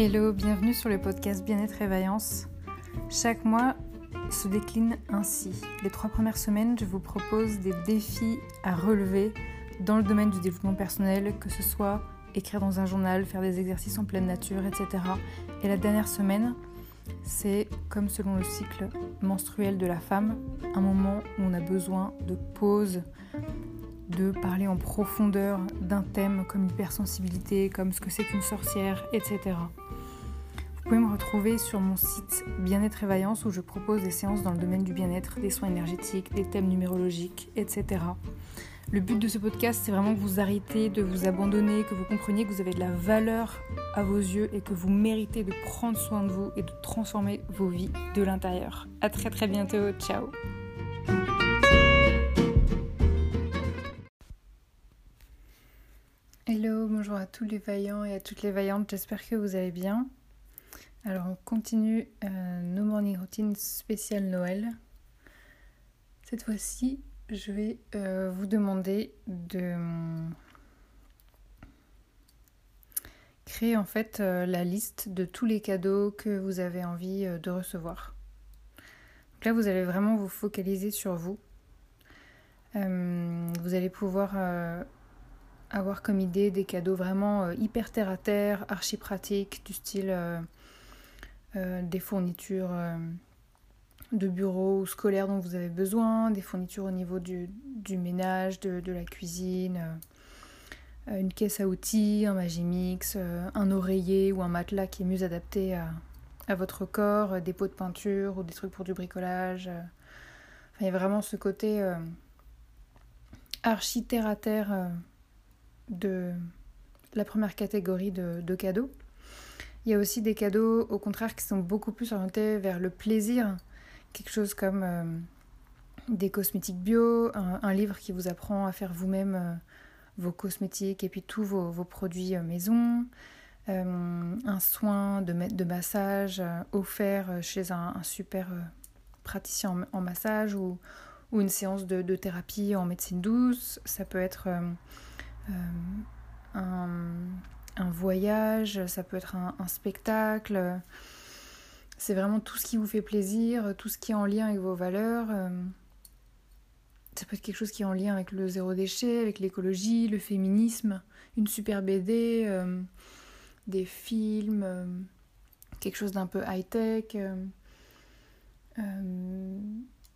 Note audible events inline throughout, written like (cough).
Hello, bienvenue sur le podcast Bien-être et Vaillance. Chaque mois se décline ainsi. Les trois premières semaines, je vous propose des défis à relever dans le domaine du développement personnel, que ce soit écrire dans un journal, faire des exercices en pleine nature, etc. Et la dernière semaine, c'est comme selon le cycle menstruel de la femme, un moment où on a besoin de pause, de parler en profondeur d'un thème comme l'hypersensibilité, comme ce que c'est qu'une sorcière, etc. Vous pouvez me retrouver sur mon site Bien-être et Vaillance où je propose des séances dans le domaine du bien-être, des soins énergétiques, des thèmes numérologiques, etc. Le but de ce podcast, c'est vraiment que vous arrêtez de vous abandonner, que vous compreniez que vous avez de la valeur à vos yeux et que vous méritez de prendre soin de vous et de transformer vos vies de l'intérieur. À très très bientôt, ciao Hello, bonjour à tous les vaillants et à toutes les vaillantes, j'espère que vous allez bien. Alors on continue euh, nos morning routines spéciales Noël. Cette fois-ci, je vais euh, vous demander de créer en fait euh, la liste de tous les cadeaux que vous avez envie de recevoir. Donc là, vous allez vraiment vous focaliser sur vous. vous allez pouvoir avoir comme idée des cadeaux vraiment euh, hyper terre à terre, archi pratiques, du style euh, euh, des fournitures de bureau ou scolaire dont vous avez besoin, des fournitures au niveau du, ménage, de, la cuisine, une caisse à outils, un Magimix, un oreiller ou un matelas qui est mieux adapté à, votre corps, des pots de peinture ou des trucs pour du bricolage. Il y a vraiment ce côté archi terre à terre de la première catégorie de, cadeaux. Il y a aussi des cadeaux, au contraire, qui sont beaucoup plus orientés vers le plaisir. Quelque chose comme euh, des cosmétiques bio, un, livre qui vous apprend à faire vous-même euh, vos cosmétiques et puis tous vos, produits euh, maison, un soin de, massage offert chez un, super praticien en, massage ou, ou, une séance de, thérapie en médecine douce. Ça peut être euh, un, voyage, ça peut être un, spectacle. C'est vraiment tout ce qui vous fait plaisir, tout ce qui est en lien avec vos valeurs. Euh, ça peut être quelque chose qui est en lien avec le zéro déchet, avec l'écologie, le féminisme, une super BD, euh, des films, quelque chose d'un peu high-tech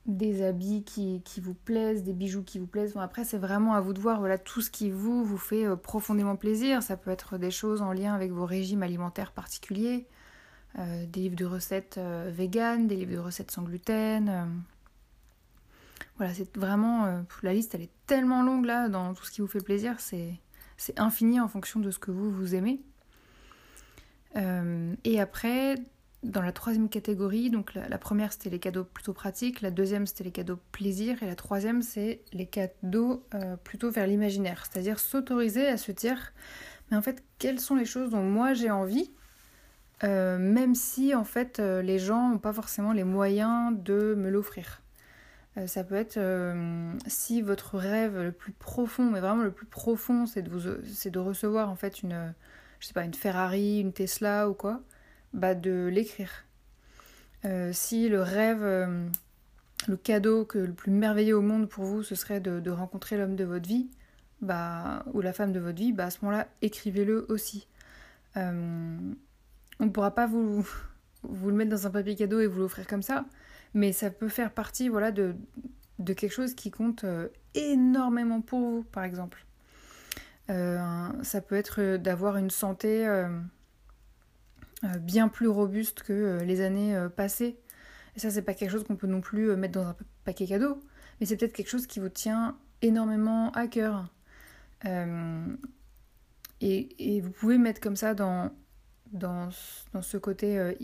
des habits qui, vous plaisent, des bijoux qui vous plaisent. Bon, après, c'est vraiment à vous de voir voilà, tout ce qui vous, vous fait euh, profondément plaisir. Ça peut être des choses en lien avec vos régimes alimentaires particuliers, euh, des livres de recettes euh, véganes, des livres de recettes sans gluten. Voilà, c'est vraiment. la liste, elle est tellement longue là, dans tout ce qui vous fait plaisir, c'est infini en fonction de ce que vous, vous aimez. et après, dans la troisième catégorie, donc la, première c'était les cadeaux plutôt pratiques, la deuxième c'était les cadeaux plaisir et la troisième c'est les cadeaux euh, plutôt vers l'imaginaire, c'est-à-dire s'autoriser à se dire mais en fait quelles sont les choses dont moi j'ai envie, euh, même si en fait euh, les gens n'ont pas forcément les moyens de me l'offrir. ça peut être si votre rêve le plus profond, mais vraiment le plus profond, c'est de, vous, recevoir en fait une, je sais pas, une Ferrari, une Tesla ou quoi bah, de l'écrire. Euh, si le rêve, euh, le cadeau que le plus merveilleux au monde pour vous, ce serait de, rencontrer l'homme de votre vie, bah, ou la femme de votre vie, bah, à ce moment-là, écrivez-le aussi. Euh, on ne pourra pas vous, (laughs) vous le mettre dans un papier cadeau et vous l'offrir comme ça, mais ça peut faire partie voilà, de, de quelque chose qui compte énormément pour vous, par exemple. ça peut être d'avoir une santé bien plus robuste que euh, les années euh, passées. Et ça, c'est pas quelque chose qu'on peut non plus mettre dans un paquet cadeau, mais c'est peut-être quelque chose qui vous tient énormément à cœur. Et, vous pouvez mettre comme ça dans, dans, dans ce côté,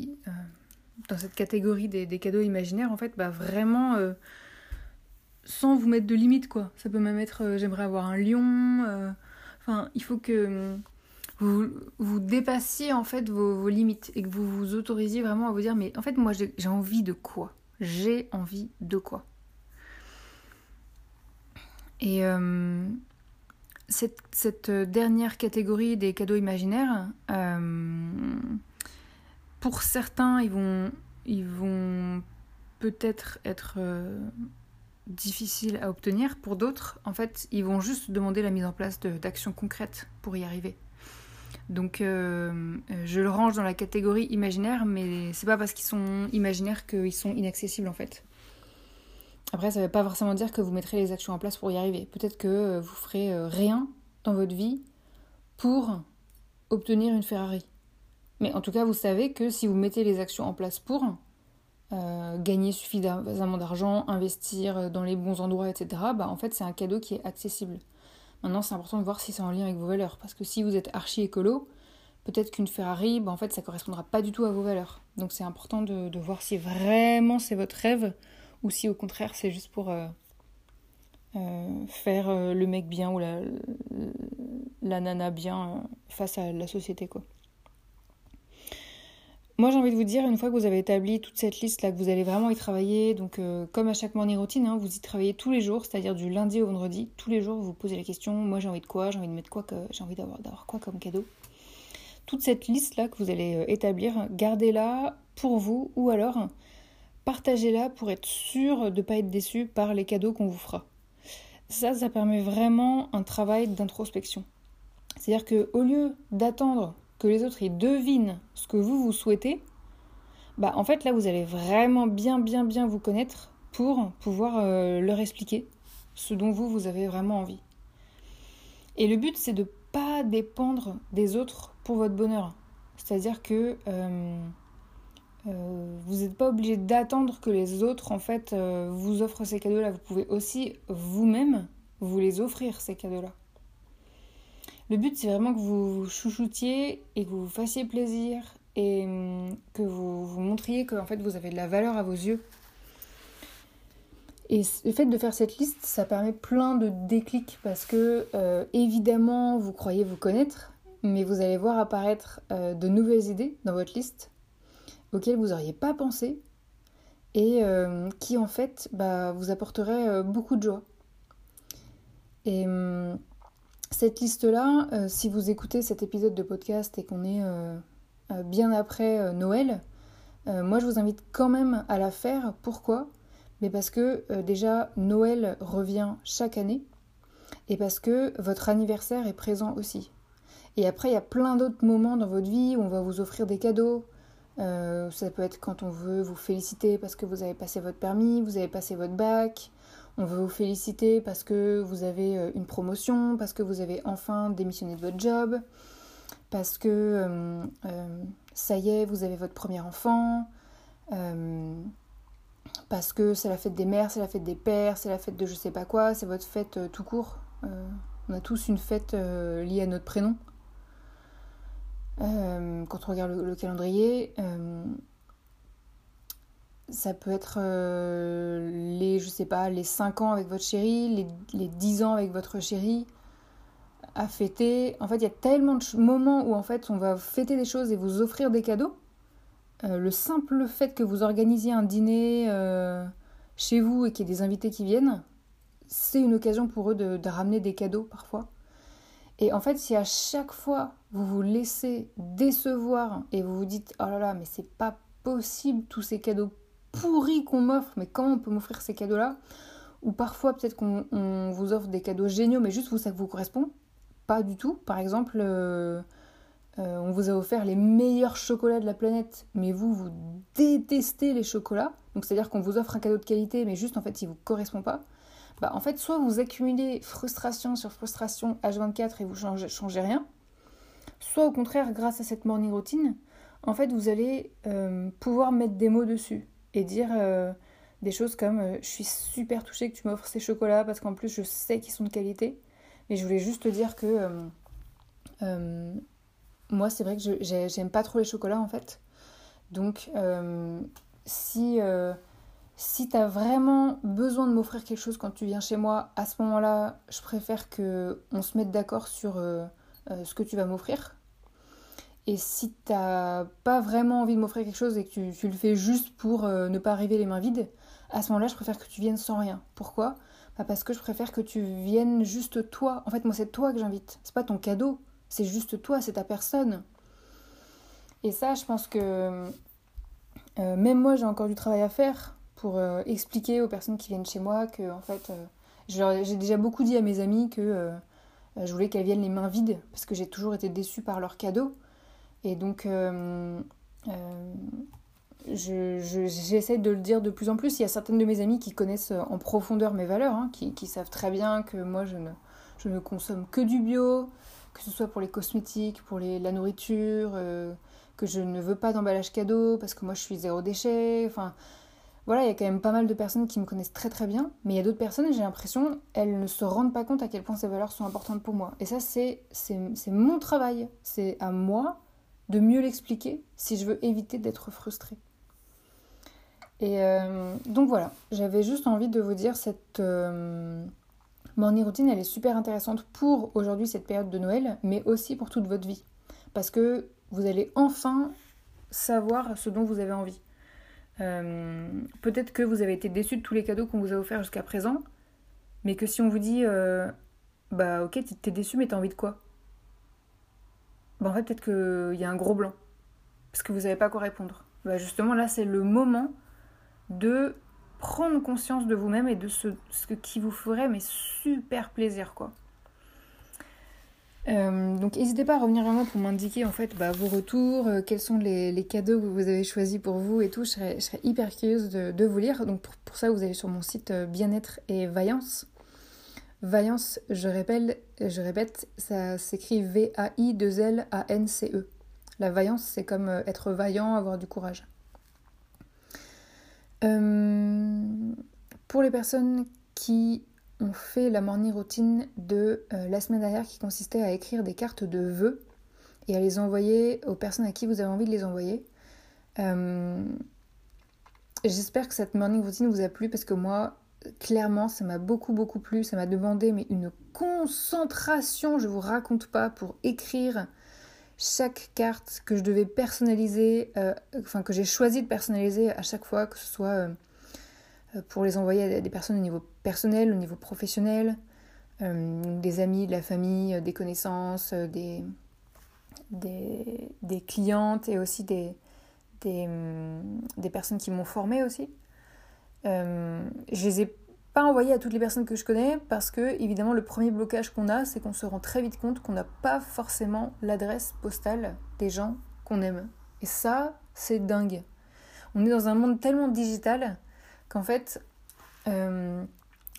dans cette catégorie des, des, cadeaux imaginaires, en fait, bah vraiment sans vous mettre de limites, quoi. Ça peut même être j'aimerais avoir un lion. Enfin, il faut que vous, dépassiez en fait vos, limites et que vous vous autorisiez vraiment à vous dire mais en fait moi j'ai envie de quoi? J'ai envie de quoi? Et euh, cette, cette, dernière catégorie des cadeaux imaginaires, euh, pour certains, ils vont, ils vont peut-être être, euh, difficiles à obtenir. Pour d'autres, en fait, ils vont juste demander la mise en place d'actions concrètes pour y arriver. Donc, euh, je le range dans la catégorie imaginaire, mais c'est pas parce qu'ils sont imaginaires qu'ils sont inaccessibles en fait. Après, ça ne veut pas forcément dire que vous mettrez les actions en place pour y arriver. Peut-être que vous ferez rien dans votre vie pour obtenir une Ferrari. Mais en tout cas, vous savez que si vous mettez les actions en place pour euh, gagner suffisamment d'argent, investir dans les bons endroits, etc., bah en fait, c'est un cadeau qui est accessible. Maintenant, c'est important de voir si c'est en lien avec vos valeurs. Parce que si vous êtes archi écolo, peut-être qu'une Ferrari, bah en fait, ça correspondra pas du tout à vos valeurs. Donc, c'est important de, voir si vraiment c'est votre rêve ou si au contraire, c'est juste pour euh, euh, faire le mec bien ou la, la nana bien face à la société, quoi. Moi, j'ai envie de vous dire, une fois que vous avez établi toute cette liste-là, que vous allez vraiment y travailler, donc euh, comme à chaque morning routine, hein, vous y travaillez tous les jours, c'est-à-dire du lundi au vendredi, tous les jours, vous posez la question, moi j'ai envie de quoi, j'ai envie de mettre quoi, j'ai envie d'avoir, d'avoir quoi comme cadeau. Toute cette liste-là que vous allez euh, établir, gardez-la pour vous, ou alors partagez-la pour être sûr de ne pas être déçu par les cadeaux qu'on vous fera. Ça, ça permet vraiment un travail d'introspection. C'est-à-dire qu'au lieu d'attendre que les autres y devinent ce que vous vous souhaitez, bah en fait là vous allez vraiment bien bien bien vous connaître pour pouvoir euh, leur expliquer ce dont vous vous avez vraiment envie. Et le but c'est de pas dépendre des autres pour votre bonheur. C'est-à-dire que euh, euh, vous n'êtes pas obligé d'attendre que les autres en fait vous offrent ces cadeaux-là. Vous pouvez aussi vous-même vous les offrir ces cadeaux-là. Le but, c'est vraiment que vous chouchoutiez et que vous vous fassiez plaisir et hum, que vous vous montriez que en fait, vous avez de la valeur à vos yeux. Et le fait de faire cette liste, ça permet plein de déclics parce que euh, évidemment, vous croyez vous connaître, mais vous allez voir apparaître euh, de nouvelles idées dans votre liste auxquelles vous n'auriez pas pensé et euh, qui en fait bah, vous apporteraient beaucoup de joie. Et hum, cette liste-là, euh, si vous écoutez cet épisode de podcast et qu'on est euh, euh, bien après Noël, moi je vous invite quand même à la faire. Pourquoi? Mais parce que déjà Noël revient chaque année et parce que votre anniversaire est présent aussi. Et après, il y a plein d'autres moments dans votre vie où on va vous offrir des cadeaux. ça peut être quand on veut vous féliciter parce que vous avez passé votre permis, vous avez passé votre bac, on veut vous féliciter parce que vous avez euh, une promotion, parce que vous avez enfin démissionné de votre job, parce que euh, euh, ça y est, vous avez votre premier enfant, parce que c'est la fête des mères, c'est la fête des pères, c'est la fête de je sais pas quoi, c'est votre fête tout court. on a tous une fête liée à notre prénom. quand on regarde le calendrier, ça peut être euh, les, je sais pas, les 5 ans avec votre chérie, les, les 10 ans avec votre chérie à fêter. En fait, il y a tellement de moments où en fait on va fêter des choses et vous offrir des cadeaux. Euh, le simple fait que vous organisiez un dîner euh, chez vous et qu'il y ait des invités qui viennent, c'est une occasion pour eux de, de, ramener des cadeaux parfois. Et en fait, si à chaque fois vous vous laissez décevoir et vous vous dites oh là là, mais c'est pas possible tous ces cadeaux pourri qu'on m'offre, mais comment on peut m'offrir ces cadeaux-là? Ou parfois peut-être qu'on vous offre des cadeaux géniaux, mais juste vous, ça vous correspond? Pas du tout. Par exemple, euh, euh, on vous a offert les meilleurs chocolats de la planète, mais vous, vous détestez les chocolats. Donc c'est-à-dire qu'on vous offre un cadeau de qualité, mais juste en fait, il vous correspond pas. Bah, en fait, soit vous accumulez frustration sur frustration H24 et vous changez, changez rien, soit au contraire, grâce à cette morning routine, en fait, vous allez euh, pouvoir mettre des mots dessus et dire euh, des choses comme euh, je suis super touchée que tu m'offres ces chocolats parce qu'en plus je sais qu'ils sont de qualité. Mais je voulais juste te dire que euh, moi c'est vrai que j'aime pas trop les chocolats en fait. Donc si si tu as vraiment besoin de m'offrir quelque chose quand tu viens chez moi, à ce moment-là, je préfère que on se mette d'accord sur ce que tu vas m'offrir et si t'as pas vraiment envie de m'offrir quelque chose et que tu, le fais juste pour euh, ne pas arriver les mains vides, à ce moment-là, je préfère que tu viennes sans rien. Pourquoi? Bah Parce que je préfère que tu viennes juste toi. En fait, moi, c'est toi que j'invite. C'est pas ton cadeau. C'est juste toi, c'est ta personne. Et ça, je pense que même moi, j'ai encore du travail à faire pour expliquer aux personnes qui viennent chez moi que, en fait, j'ai déjà beaucoup dit à mes amis que je voulais qu'elles viennent les mains vides parce que j'ai toujours été déçue par leurs cadeaux. Et donc, j'essaie je, de le dire de plus en plus. Il y a certaines de mes amies qui connaissent en profondeur mes valeurs, hein, qui, qui, savent très bien que moi je ne, je ne consomme que du bio, que ce soit pour les cosmétiques, pour les, la nourriture, euh, que je ne veux pas d'emballage cadeau parce que moi je suis zéro déchet. Enfin, voilà, il y a quand même pas mal de personnes qui me connaissent très très bien, mais il y a d'autres personnes, j'ai l'impression, elles ne se rendent pas compte à quel point ces valeurs sont importantes pour moi. Et ça, c'est mon travail. C'est à moi de mieux l'expliquer si je veux éviter d'être frustrée. Et euh, donc voilà, j'avais juste envie de vous dire cette euh, morning routine, elle est super intéressante pour aujourd'hui cette période de Noël, mais aussi pour toute votre vie. Parce que vous allez enfin savoir ce dont vous avez envie. Euh, peut-être que vous avez été déçu de tous les cadeaux qu'on vous a offerts jusqu'à présent, mais que si on vous dit bah ok t'es déçu mais t'as envie de quoi? Bah en fait peut-être qu'il y a un gros blanc parce que vous n'avez pas quoi répondre. Bah justement là c'est le moment de prendre conscience de vous-même et de ce, qui vous ferait mais super plaisir quoi. Euh, donc n'hésitez pas à revenir vers moi pour m'indiquer en fait bah, vos retours, euh, quels sont les, cadeaux que vous avez choisis pour vous et tout. Je serais, hyper curieuse de, vous lire. Donc pour, ça vous allez sur mon site euh, Bien-être et Vaillance. Vaillance, je répète, ça s'écrit V-A-I-2-L-A-N-C-E. La vaillance, c'est comme être vaillant, avoir du courage. Euh, pour les personnes qui ont fait la morning routine de euh, la semaine dernière qui consistait à écrire des cartes de vœux et à les envoyer aux personnes à qui vous avez envie de les envoyer. Euh, j'espère que cette morning routine vous a plu parce que moi, clairement, ça m'a beaucoup beaucoup plu. Ça m'a demandé mais une concentration, je vous raconte pas, pour écrire chaque carte que je devais personnaliser, euh, enfin que j'ai choisi de personnaliser à chaque fois, que ce soit euh, euh, pour les envoyer à des personnes au niveau personnel, au niveau professionnel, des amis, de la famille, des connaissances, des, des, clientes et aussi des, des personnes qui m'ont formée aussi. Je les ai envoyer à toutes les personnes que je connais parce que, évidemment, le premier blocage qu'on a, c'est qu'on se rend très vite compte qu'on n'a pas forcément l'adresse postale des gens qu'on aime. Et ça, c'est dingue. On est dans un monde tellement digital qu'en fait, euh,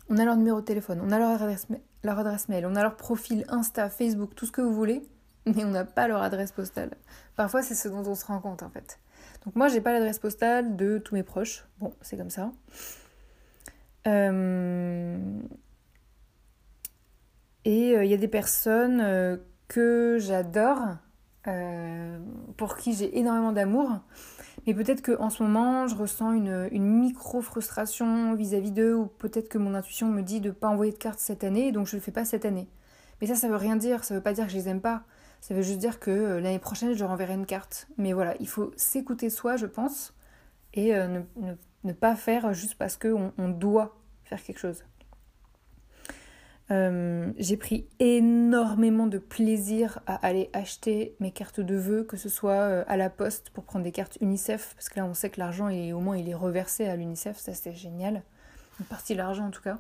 on a leur numéro de téléphone, on a leur adresse mail, on a leur profil Insta, Facebook, tout ce que vous voulez, mais on n'a pas leur adresse postale. Parfois, c'est ce dont on se rend compte en fait. Donc moi, j'ai pas l'adresse postale de tous mes proches. Bon, c'est comme ça. Euh, et euh, il y a des personnes euh, que j'adore, pour qui j'ai énormément d'amour, mais peut-être qu'en ce moment, je ressens une, une micro-frustration vis-à-vis d'eux, ou peut-être que mon intuition me dit de ne pas envoyer de cartes cette année, donc je ne le fais pas cette année. Mais ça, ça veut rien dire, ça veut pas dire que je les aime pas. Ça veut juste dire que l'année prochaine, je leur enverrai une carte. Mais voilà, il faut s'écouter soi, je pense, et ne, ne, pas faire juste parce qu'on on doit faire quelque chose. Euh, j'ai pris énormément de plaisir à aller acheter mes cartes de vœux, que ce soit euh, à la poste pour prendre des cartes UNICEF, parce que là on sait que l'argent est au moins il est reversé à l'UNICEF, ça c'était génial, une partie de l'argent en tout cas.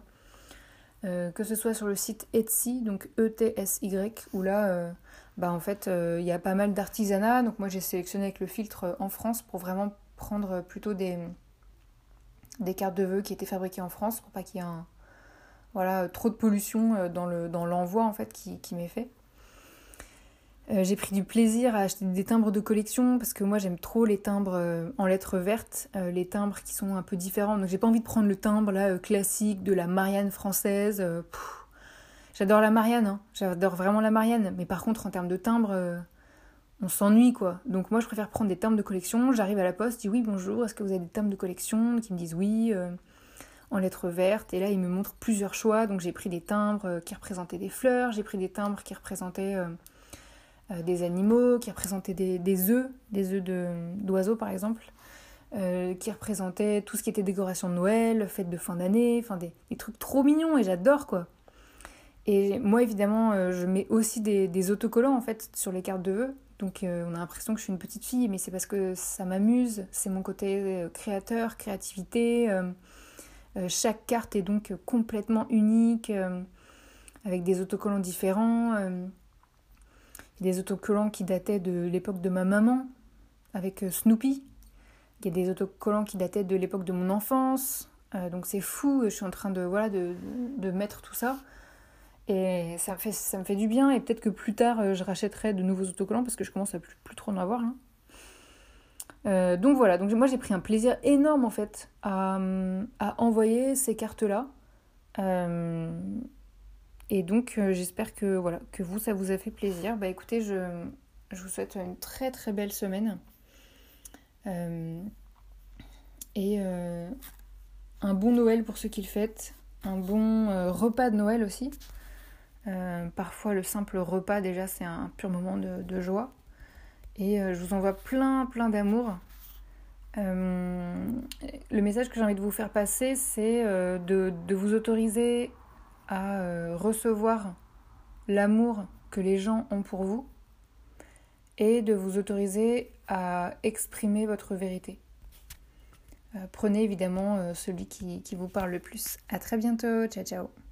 Euh, que ce soit sur le site Etsy, donc E-T-S-Y, où là, bah en fait, il y a pas mal d'artisanat. Donc moi j'ai sélectionné avec le filtre en France pour vraiment prendre plutôt des, cartes de vœux qui étaient fabriquées en France pour pas qu'il y ait voilà, trop de pollution euh, dans, le, dans l'envoi en fait qui, qui m'est fait. Euh, j'ai pris du plaisir à acheter des timbres de collection parce que moi j'aime trop les timbres euh, en lettres vertes, les timbres qui sont un peu différents. Donc j'ai pas envie de prendre le timbre là classique de la Marianne française. j'adore la Marianne, hein. j'adore vraiment la Marianne. Mais par contre en termes de timbre, on s'ennuie quoi. Donc moi je préfère prendre des timbres de collection, j'arrive à la poste, dis oui bonjour, est-ce que vous avez des timbres de collection? Qui me disent oui, euh, en lettres vertes, et là ils me montrent plusieurs choix, donc j'ai pris des timbres euh, qui représentaient des fleurs, j'ai pris des timbres qui représentaient euh, des animaux, qui représentaient des, œufs, des œufs d'oiseaux par exemple, qui représentaient tout ce qui était décoration de Noël, fête de fin d'année, enfin des, trucs trop mignons et j'adore quoi. Et moi évidemment je mets aussi des, des autocollants en fait sur les cartes de vœux Donc on a l'impression que je suis une petite fille, mais c'est parce que ça m'amuse, c'est mon côté créateur, créativité. chaque carte est donc complètement unique, avec des autocollants différents. Des autocollants qui dataient de l'époque de ma maman, avec Snoopy. Il y a des autocollants qui dataient de l'époque de mon enfance. Euh, donc c'est fou, je suis en train de, voilà, de, de, mettre tout ça. Et ça me fait, ça me fait du bien. Et peut-être que plus tard, euh, je rachèterai de nouveaux autocollants parce que je commence à plus, plus trop en avoir. Hein. Euh, donc voilà, donc moi j'ai pris un plaisir énorme en fait à, à envoyer ces cartes-là. Et donc j'espère que, voilà, que vous, ça vous a fait plaisir. Bah écoutez, je, je vous souhaite une très très belle semaine. Euh, et euh, un bon Noël pour ceux qui le fêtent, un bon euh, repas de Noël aussi. parfois le simple repas déjà c'est un pur moment de, joie. Et je vous envoie plein plein d'amour. le message que j'ai envie de vous faire passer, c'est de, de, vous autoriser à recevoir l'amour que les gens ont pour vous et de vous autoriser à exprimer votre vérité. Euh, prenez évidemment euh, celui qui, vous parle le plus. À très bientôt, ciao ciao